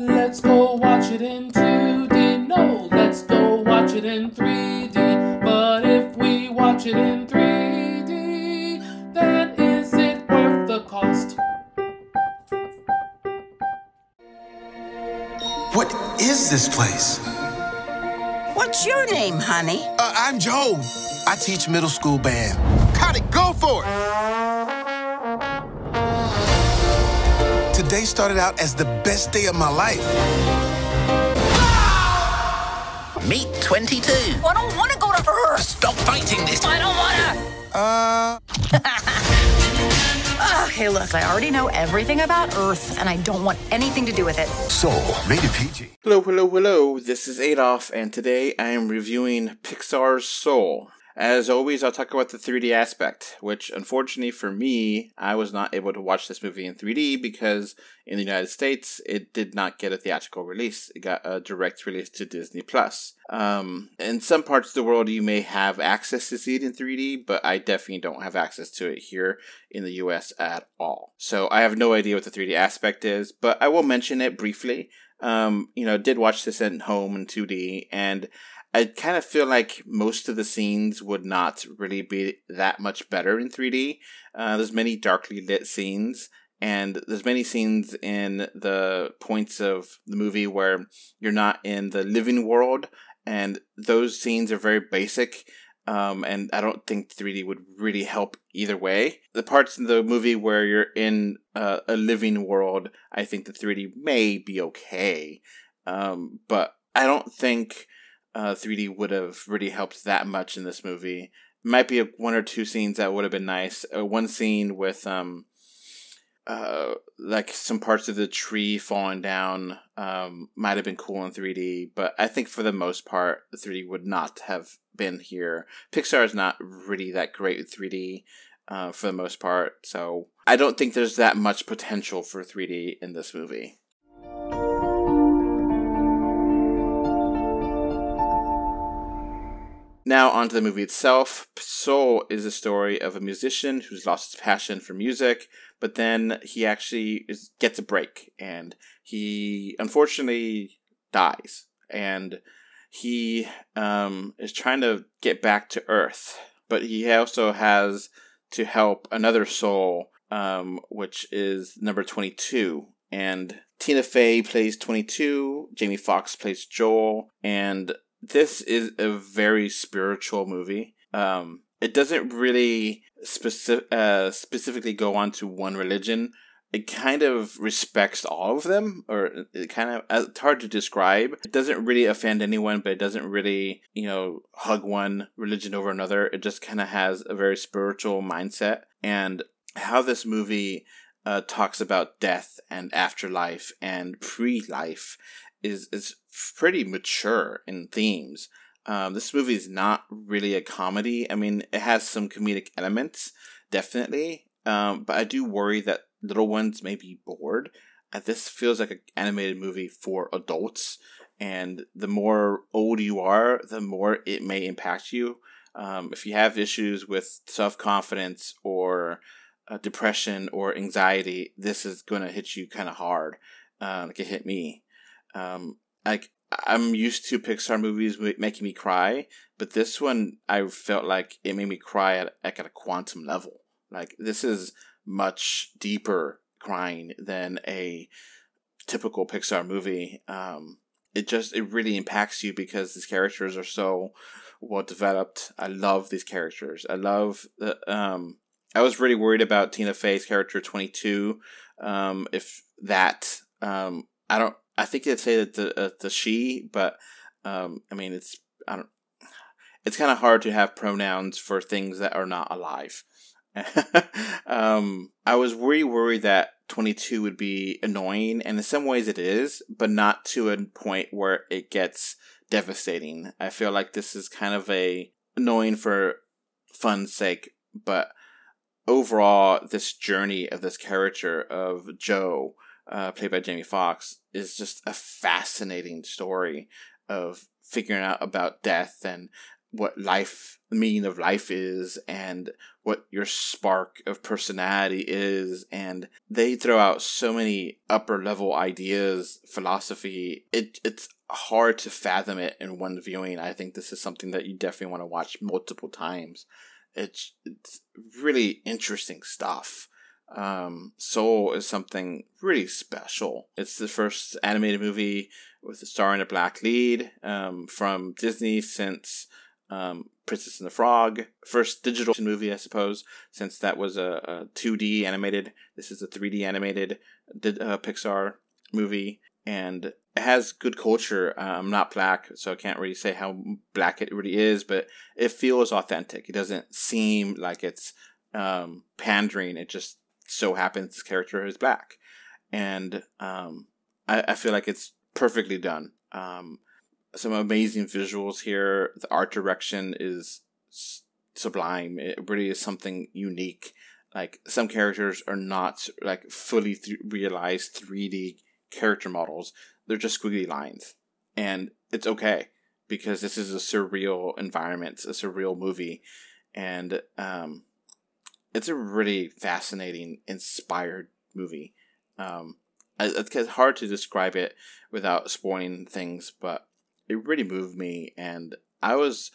Let's go watch it in 2D. No, let's go watch it in 3D. But if we watch it in 3D, then is it worth the cost? What is this place? What's your name, honey? Uh, I'm Joe. I teach middle school band. Cut it, go for it! Today started out as the best day of my life. Meet 22. I don't want to go to Earth. Stop fighting this. I don't want to. Uh, Okay, look, I already know everything about Earth, and I don't want anything to do with it. Soul, rated PG. Hello, hello, hello. This is Adolf, and today I am reviewing Pixar's Soul. As always, I'll talk about the 3D aspect, which unfortunately for me, I was not able to watch this movie in 3D because in the United States, it did not get a theatrical release. It got a direct release to Disney Plus. Um, in some parts of the world, you may have access to see it in 3D, but I definitely don't have access to it here in the US at all. So I have no idea what the 3D aspect is, but I will mention it briefly. Um, you know, did watch this at home in 2D, and I kind of feel like most of the scenes would not really be that much better in 3D. Uh, there's many darkly lit scenes, and there's many scenes in the points of the movie where you're not in the living world, and those scenes are very basic. Um, and I don't think 3D would really help either way. The parts in the movie where you're in uh, a living world, I think the 3D may be okay. Um, but I don't think uh, 3D would have really helped that much in this movie. Might be a, one or two scenes that would have been nice. Uh, one scene with um, uh, like some parts of the tree falling down um, might have been cool in 3D, but I think for the most part, 3D would not have been here. Pixar is not really that great with 3D uh, for the most part, so I don't think there's that much potential for 3D in this movie. Now, onto the movie itself. Soul is a story of a musician who's lost his passion for music, but then he actually is, gets a break and he unfortunately dies. And he um, is trying to get back to Earth, but he also has to help another soul, um, which is number 22. And Tina Fey plays 22, Jamie Foxx plays Joel, and this is a very spiritual movie. Um, it doesn't really specific, uh, specifically go on to one religion. It kind of respects all of them, or it kind of uh, it's hard to describe. It doesn't really offend anyone, but it doesn't really, you know, hug one religion over another. It just kind of has a very spiritual mindset, and how this movie uh, talks about death and afterlife and pre-life is is pretty mature in themes. Um, this movie is not really a comedy. I mean, it has some comedic elements, definitely, um, but I do worry that little ones may be bored. Uh, this feels like an animated movie for adults, and the more old you are, the more it may impact you. Um, if you have issues with self confidence or uh, depression or anxiety, this is going to hit you kind of hard, uh, like it hit me. Um, like I'm used to Pixar movies making me cry, but this one I felt like it made me cry at like at a quantum level. Like this is much deeper crying than a typical Pixar movie. Um, it just it really impacts you because these characters are so well developed. I love these characters. I love the um. I was really worried about Tina Fey's character twenty two. Um, if that um, I don't I think they'd say that the uh, the she, but um, I mean it's I don't. It's kind of hard to have pronouns for things that are not alive. um, I was really worried that 22 would be annoying, and in some ways it is, but not to a point where it gets devastating. I feel like this is kind of a annoying for fun's sake, but overall, this journey of this character of Joe uh, played by Jamie Foxx, is just a fascinating story of figuring out about death and what life, the meaning of life is, and what your spark of personality is. And they throw out so many upper level ideas, philosophy. It, it's hard to fathom it in one viewing. I think this is something that you definitely want to watch multiple times. It's, it's really interesting stuff. Um, Soul is something really special. It's the first animated movie with a star in a black lead um, from Disney since um, Princess and the Frog. First digital movie, I suppose, since that was a, a 2D animated. This is a 3D animated uh, Pixar movie. And it has good culture. Uh, I'm not black, so I can't really say how black it really is, but it feels authentic. It doesn't seem like it's um, pandering. It just so happens this character is black. And um, I, I feel like it's perfectly done. Um, some amazing visuals here. The art direction is sublime. It really is something unique. Like some characters are not like fully th- realized 3D character models. They're just squiggly lines, and it's okay because this is a surreal environment, a surreal movie, and um, it's a really fascinating, inspired movie. Um, it's hard to describe it without spoiling things, but it really moved me, and I was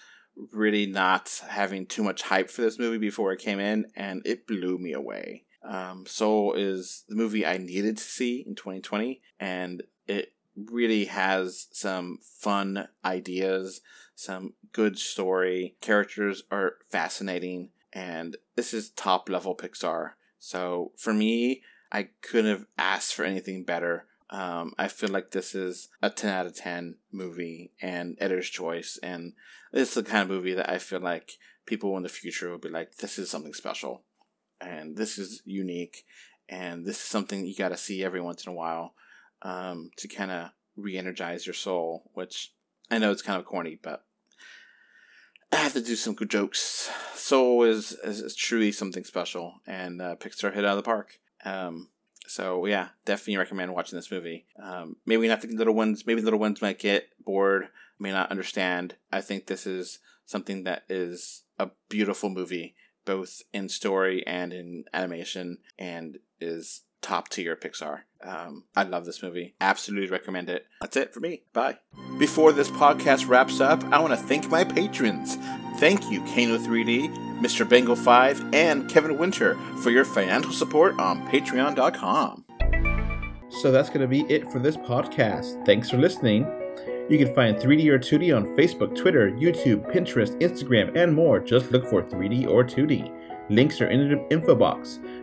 really not having too much hype for this movie before it came in, and it blew me away. Um, Soul is the movie I needed to see in 2020, and it really has some fun ideas, some good story. Characters are fascinating, and this is top level Pixar. So for me, I couldn't have asked for anything better. Um, I feel like this is a 10 out of 10 movie and editor's choice. And this is the kind of movie that I feel like people in the future will be like, this is something special. And this is unique. And this is something you got to see every once in a while um, to kind of re energize your soul, which I know it's kind of corny, but I have to do some good jokes. Soul is, is, is truly something special, and uh, Pixar hit out of the park. Um, so yeah, definitely recommend watching this movie. Um, maybe not the little ones. Maybe the little ones might get bored, may not understand. I think this is something that is a beautiful movie, both in story and in animation, and is top tier Pixar. Um, I love this movie. Absolutely recommend it. That's it for me. Bye. Before this podcast wraps up, I want to thank my patrons. Thank you, Kano 3D, Mr. Bengal 5, and Kevin Winter for your financial support on patreon.com. So that's going to be it for this podcast. Thanks for listening. You can find 3D or 2D on Facebook, Twitter, YouTube, Pinterest, Instagram, and more. Just look for 3D or 2D. Links are in the info box.